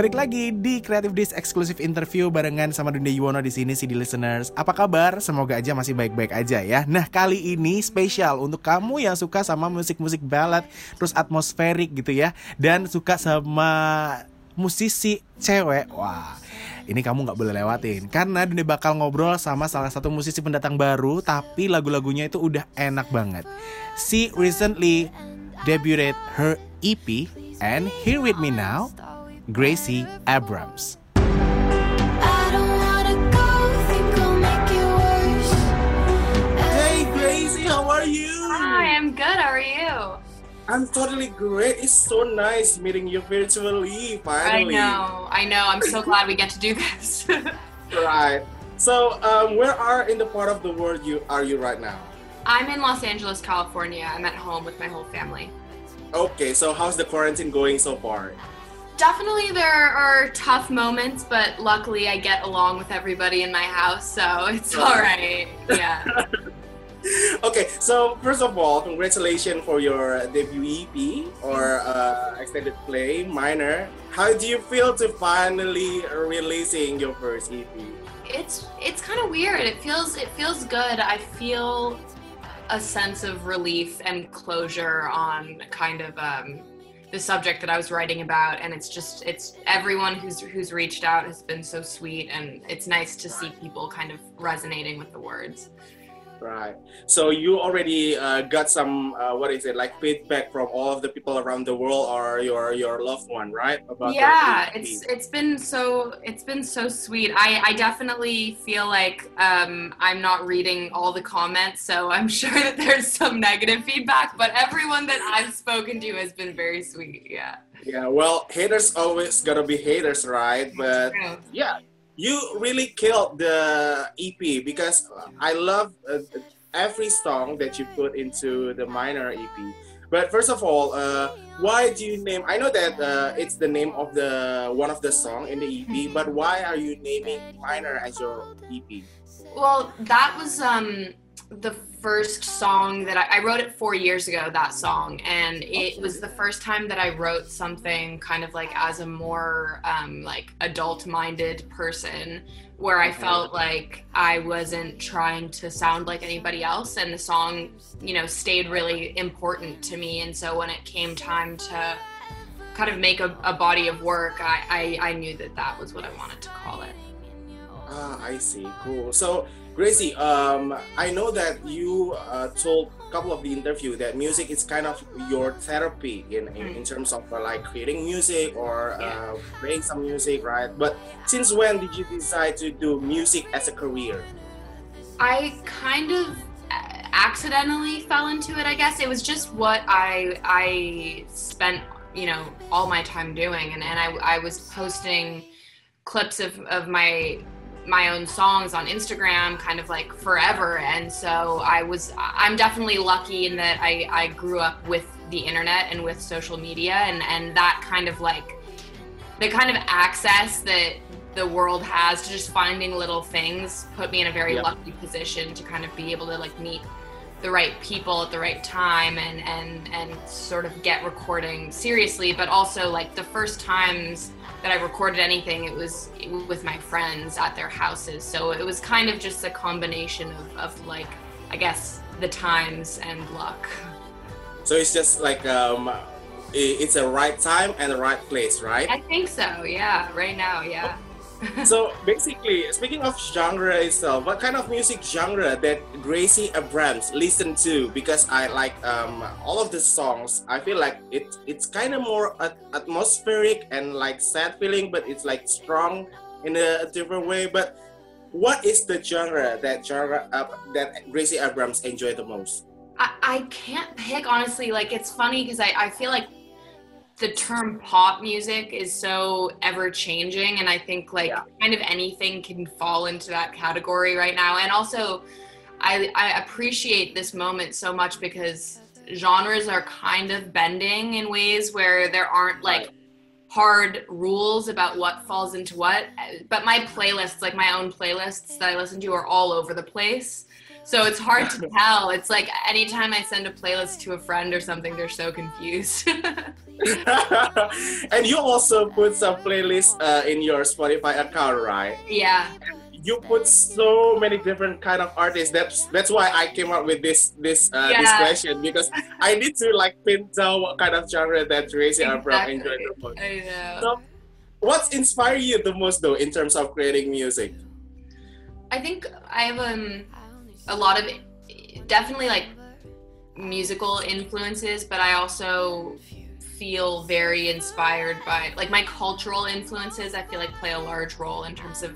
Balik lagi di Creative Days Exclusive Interview barengan sama Dunda Yuwono di sini CD listeners. Apa kabar? Semoga aja masih baik-baik aja ya. Nah, kali ini spesial untuk kamu yang suka sama musik-musik ballad terus atmosferik gitu ya dan suka sama musisi cewek. Wah, ini kamu nggak boleh lewatin karena Dunda bakal ngobrol sama salah satu musisi pendatang baru tapi lagu-lagunya itu udah enak banget. She recently debuted her EP and here with me now Gracie Abrams. I don't wanna go, think I'll make it worse. Hey Gracie, how are you? Hi, I'm good. How are you? I'm totally great. It's so nice meeting you virtually. Finally. I know, I know. I'm so glad we get to do this. Right. So, um, where are in the part of the world you are you right now? I'm in Los Angeles, California. I'm at home with my whole family. Okay. So, how's the quarantine going so far? Definitely, there are tough moments, but luckily, I get along with everybody in my house, so it's all right. Yeah. okay. So, first of all, congratulations for your debut EP or uh, extended play, Minor. How do you feel to finally releasing your first EP? it's it's kind of weird. It feels it feels good. I feel a sense of relief and closure on kind of um, the subject that I was writing about, and it's just it's everyone who's who's reached out has been so sweet, and it's nice to see people kind of resonating with the words. Right. So you already uh, got some uh, what is it like feedback from all of the people around the world or your your loved one, right? About yeah it's it's been so it's been so sweet i i definitely feel like um i'm not reading all the comments so i'm sure that there's some negative feedback but everyone that i've spoken to has been very sweet yeah yeah. Well, haters always gotta be haters, right? But yeah, you really killed the EP because I love uh, every song that you put into the minor EP. But first of all, uh, why do you name? I know that uh, it's the name of the one of the song in the EP, but why are you naming minor as your EP? well that was um the first song that I, I wrote it four years ago that song and it was the first time that i wrote something kind of like as a more um, like adult minded person where i felt like i wasn't trying to sound like anybody else and the song you know stayed really important to me and so when it came time to kind of make a, a body of work I, I i knew that that was what i wanted to call it Ah, I see. Cool. So, Gracie, um, I know that you uh, told a couple of the interview that music is kind of your therapy in, in, in terms of uh, like creating music or uh, playing some music, right? But since when did you decide to do music as a career? I kind of uh, accidentally fell into it. I guess it was just what I I spent you know all my time doing, and, and I I was posting clips of of my my own songs on Instagram kind of like forever and so I was I'm definitely lucky in that I I grew up with the internet and with social media and and that kind of like the kind of access that the world has to just finding little things put me in a very Yeah. lucky position to kind of be able to like meet the right people at the right time and and and sort of get recording seriously but also like the first times that I recorded anything it was with my friends at their houses. So it was kind of just a combination of, of like I guess the times and luck. So it's just like um, it's a right time and the right place, right? I think so. Yeah right now yeah so basically, speaking of genre itself, what kind of music genre that Gracie Abrams listen to? Because I like um, all of the songs. I feel like it it's kind of more at- atmospheric and like sad feeling, but it's like strong in a different way. But what is the genre that genre uh, that Gracie Abrams enjoy the most? I, I can't pick honestly. Like it's funny because I, I feel like the term pop music is so ever changing, and I think like Yeah. kind of anything can fall into that category right now. And also, I I appreciate this moment so much because genres are kind of bending in ways where there aren't like hard rules about what falls into what. But my playlists, like my own playlists that I listen to, are all over the place. So it's hard to tell. It's like anytime I send a playlist to a friend or something, they're so confused. and you also put some playlists uh, in your Spotify account, right? yeah. You put so many different kind of artists. That's that's why I came up with this this uh, this question because I need to like pin down what kind of genre that Gracie Abram Exactly. enjoyed the most. I know. So, what's inspired you the most though in terms of creating music? I think I have um a lot of definitely like musical influences, but I also feel very inspired by like my cultural influences. I feel like play a large role in terms of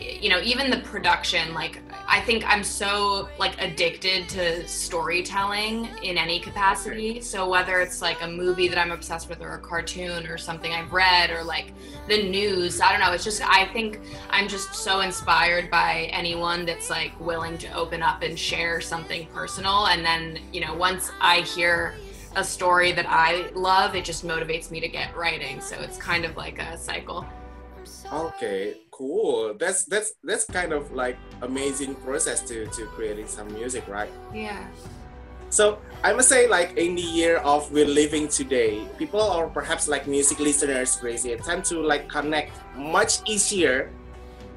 you know even the production like i think i'm so like addicted to storytelling in any capacity. So whether it's like a movie that i'm obsessed with or a cartoon or something i've read or like the news i don't know it's just i think i'm just so inspired by anyone that's like willing to open up and share something personal. And then you know once i hear a story that i love it just motivates me to get writing. So it's kind of like a cycle. Okay, cool. That's that's that's kind of like amazing process to to creating some music, right? yeah So I must say, like in the year of we're living today, people or perhaps like music listeners, Gracie, tend to like connect much easier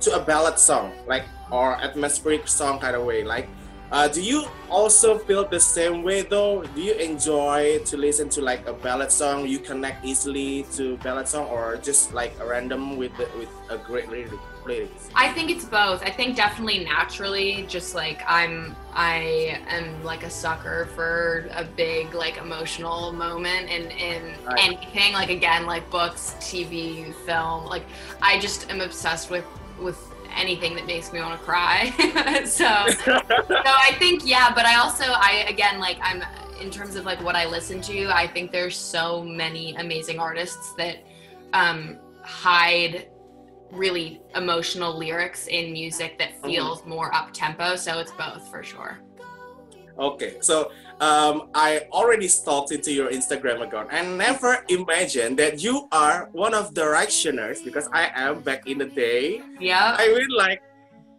to a ballad song, like or atmospheric song kind of way. Like, uh, do you also feel the same way though? Do you enjoy to listen to like a ballad song? You connect easily to ballad song, or just like a random with the, with a great lyric, lyrics? I think it's both. I think definitely naturally, just like I'm, I am like a sucker for a big like emotional moment in in Right. anything. Like again, like books, TV, film. Like I just am obsessed with with anything that makes me want to cry. so so I think yeah, but I also I again like I'm in terms of like what I listen to, I think there's so many amazing artists that um hide really emotional lyrics in music that feels more up tempo, so it's both for sure. Okay, so um, I already stalked into your Instagram account and never imagined that you are one of the directioners because I am back in the day. Yeah. I mean, like,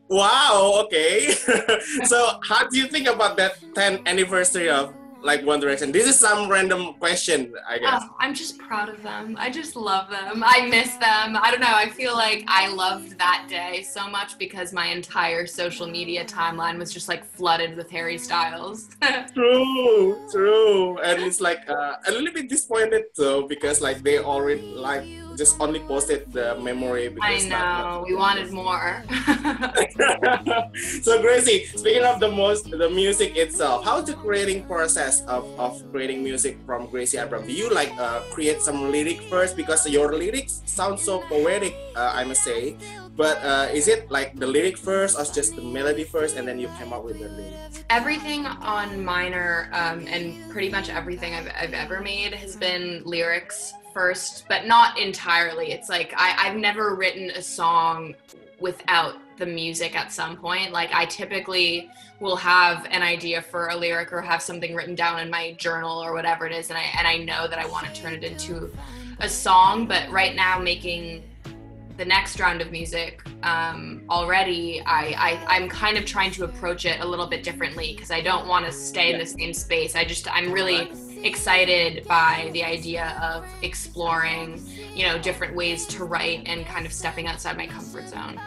wow, okay. so, how do you think about that 10th anniversary of like One Direction? This is some random question, I guess. Oh, I'm just proud of them. I just love them. I miss them. I don't know. I feel like I loved that day so much because my entire social media timeline was just like flooded with Harry Styles. True, true, and it's like uh, a little bit disappointed though because like they already like just only posted the memory. I Because not- know. We wanted more. so Gracie, speaking of the most the music itself, how's the creating process of, of creating music from Gracie Abram? Do you like uh, create some lyric first because your lyrics sound so poetic, uh, I must say. But uh, is it like the lyric first or just the melody first and then you came up with the lyrics? everything on minor um, and pretty much everything I've, I've ever made has been lyrics first but not entirely. It's like I, i've never written a song without the music at some point. Like i typically will have an idea for a lyric or have something written down in my journal or whatever it is and i and i know that i want to turn it into a song but right now making the next round of music um, already I, I i'm kind of trying to approach it a little bit differently because i don't want to stay in the same space. I just i'm really excited by the idea of exploring you know different ways to write and kind of stepping outside my comfort zone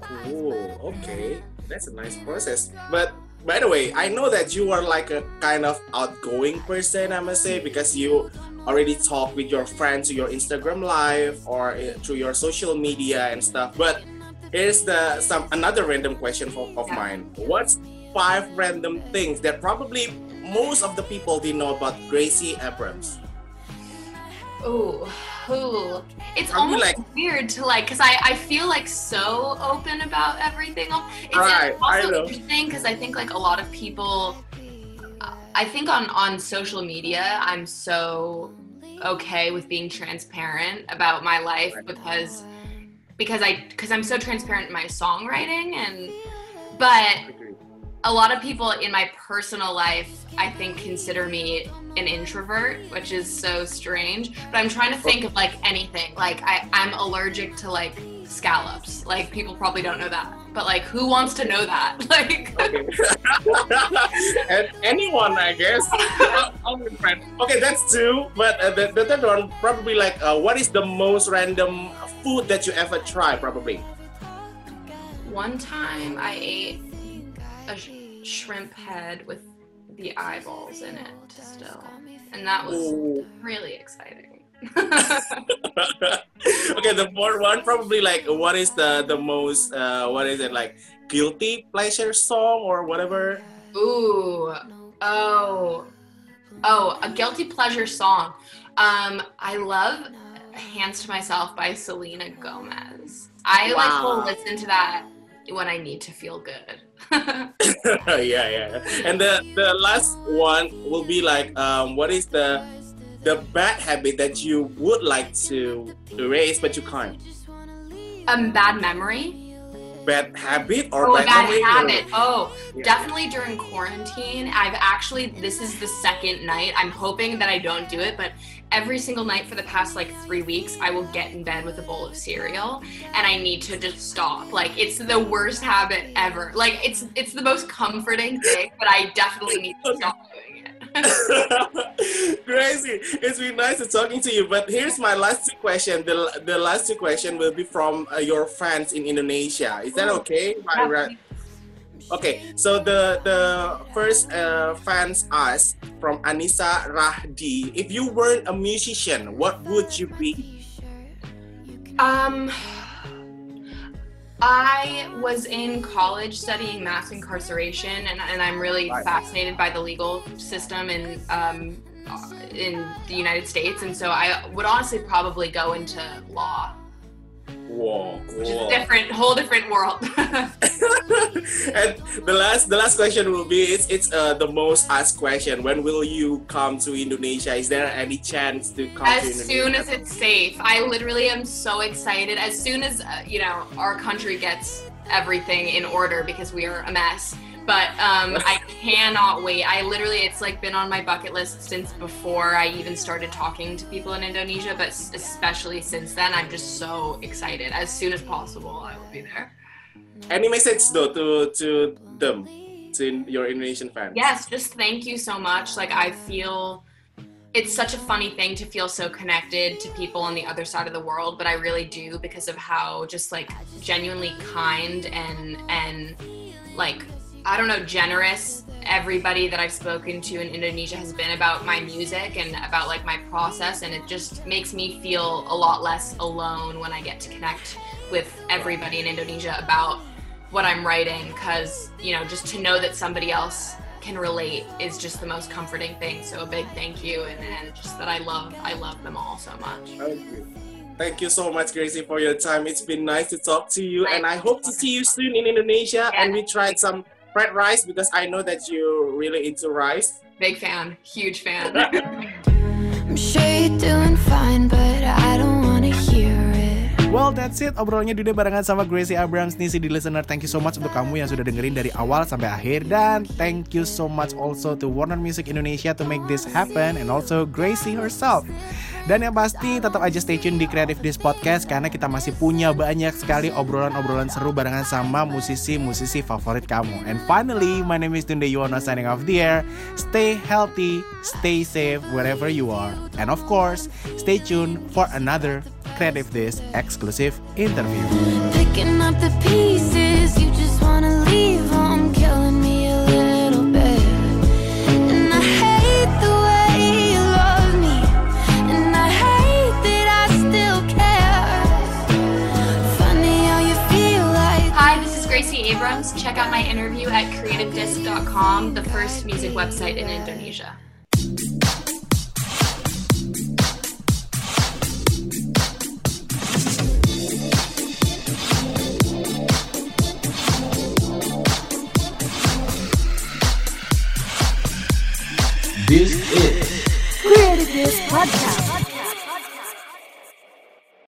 Cool. Okay, that's a nice process. But by the way, I know that you are like a kind of outgoing person. I must say because you already talk with your friends through your Instagram live or uh, through your social media and stuff. But here's the some another random question of Yeah. mine. What's five random things that probably most of the people didn't know about Gracie Abrams? Oh, ooh. It's Are almost like- weird to like, cause I, I feel like so open about everything. It's Right, I also know. interesting because I think like a lot of people, I think on on social media, I'm so okay with being transparent about my life Right. because because I because I'm so transparent in my songwriting and but a lot of people in my personal life i think consider me an introvert which is so strange but i'm trying to think of like anything like I, i'm allergic to like scallops. Like people probably don't know that, but like who wants to know that? Like Okay. anyone, I guess. All my friends. Okay, that's two. But uh, the, the third one, probably like, uh, what is the most random food that you ever try? Probably. one time I ate a sh- shrimp head with the eyeballs in it still, and that was Ooh. really exciting. okay, the fourth one, probably like, what is the the most? Uh, what is it like? Guilty pleasure song or whatever. Ooh, oh, oh, a guilty pleasure song. Um, I love "Hands to Myself" by Selena Gomez. I like Wow. will listen to that when I need to feel good. yeah, yeah. And the the last one will be like, um, what is the the bad habit that you would like to erase but you can't? um, bad memory. Bad habit or Oh, bad, bad habit. Oh, Yeah. definitely during quarantine. I've actually, this is the second night. I'm hoping that I don't do it, but every single night for the past like three weeks, I will get in bed with a bowl of cereal and I need to just stop. Like, it's the worst habit ever. Like, it's it's the most comforting thing, but I definitely need to stop doing it. Gracie. It's been nice to talking to you. But here's my last two question. The, the last two question will be from uh, your fans in Indonesia. Is that Oh, okay? if Okay, so the the first uh, fans asked from Anissa Rahdi, if you weren't a musician, what would you be? Um, I was in college studying mass incarceration, and, and I'm really Right. fascinated by the legal system in um, in the United States, and so I would honestly probably go into law, Whoa, which is a different, whole different world. and the last the last question will be it's it's uh, the most asked question. When will you come to Indonesia? Is there any chance to come to as Indonesia? soon as it's safe, I literally am so excited. As soon as uh, you know our country gets everything in order because we are a mess. But um, I cannot wait. I literally, it's like been on my bucket list since before I even started talking to people in Indonesia, but especially since then, I'm just so excited. As soon as possible, I will be there. Any message though to to them, to your Indonesian fans? Yes, just thank you so much. Like I feel it's such a funny thing to feel so connected to people on the other side of the world, but I really do because of how just like genuinely kind and and like I don't know, generous everybody that I've spoken to in Indonesia has been about my music and about like my process and it just makes me feel a lot less alone when I get to connect with everybody in Indonesia about what I'm writing because you know just to know that somebody else can relate is just the most comforting thing so a big thank you and, and just that I love I love them all so much Thank you. Thank you so much, Gracie, for your time. It's been nice to talk to you, and I hope to see you soon in Indonesia. And we tried some fried rice because I know that you're really into rice. big fan. Huge fan. I'm sure you're doing fine, but I don't wanna hear it. Well that's it. Obrolannya Dude barengan sama Gracie Abrams. Nih CD listener Thank you so much untuk kamu yang sudah dengerin dari awal sampai akhir. Dan thank you so much also to Warner Music Indonesia to make this happen And also Gracie herself Dan yang pasti tetap aja stay tune di Creative Days Podcast Karena kita masih punya banyak sekali obrolan-obrolan seru barengan sama musisi-musisi favorit kamu. And finally, my name is Dunde Yuwono signing off the air. Stay healthy, stay safe wherever you are. And of course, stay tuned for another Creative Days exclusive interview. Picking up the pieces, you just wanna leave 'em, killing Gracie Abrams. Check out my interview at creativedisc.com, the first music website in Indonesia. This is Creative Disc Podcast.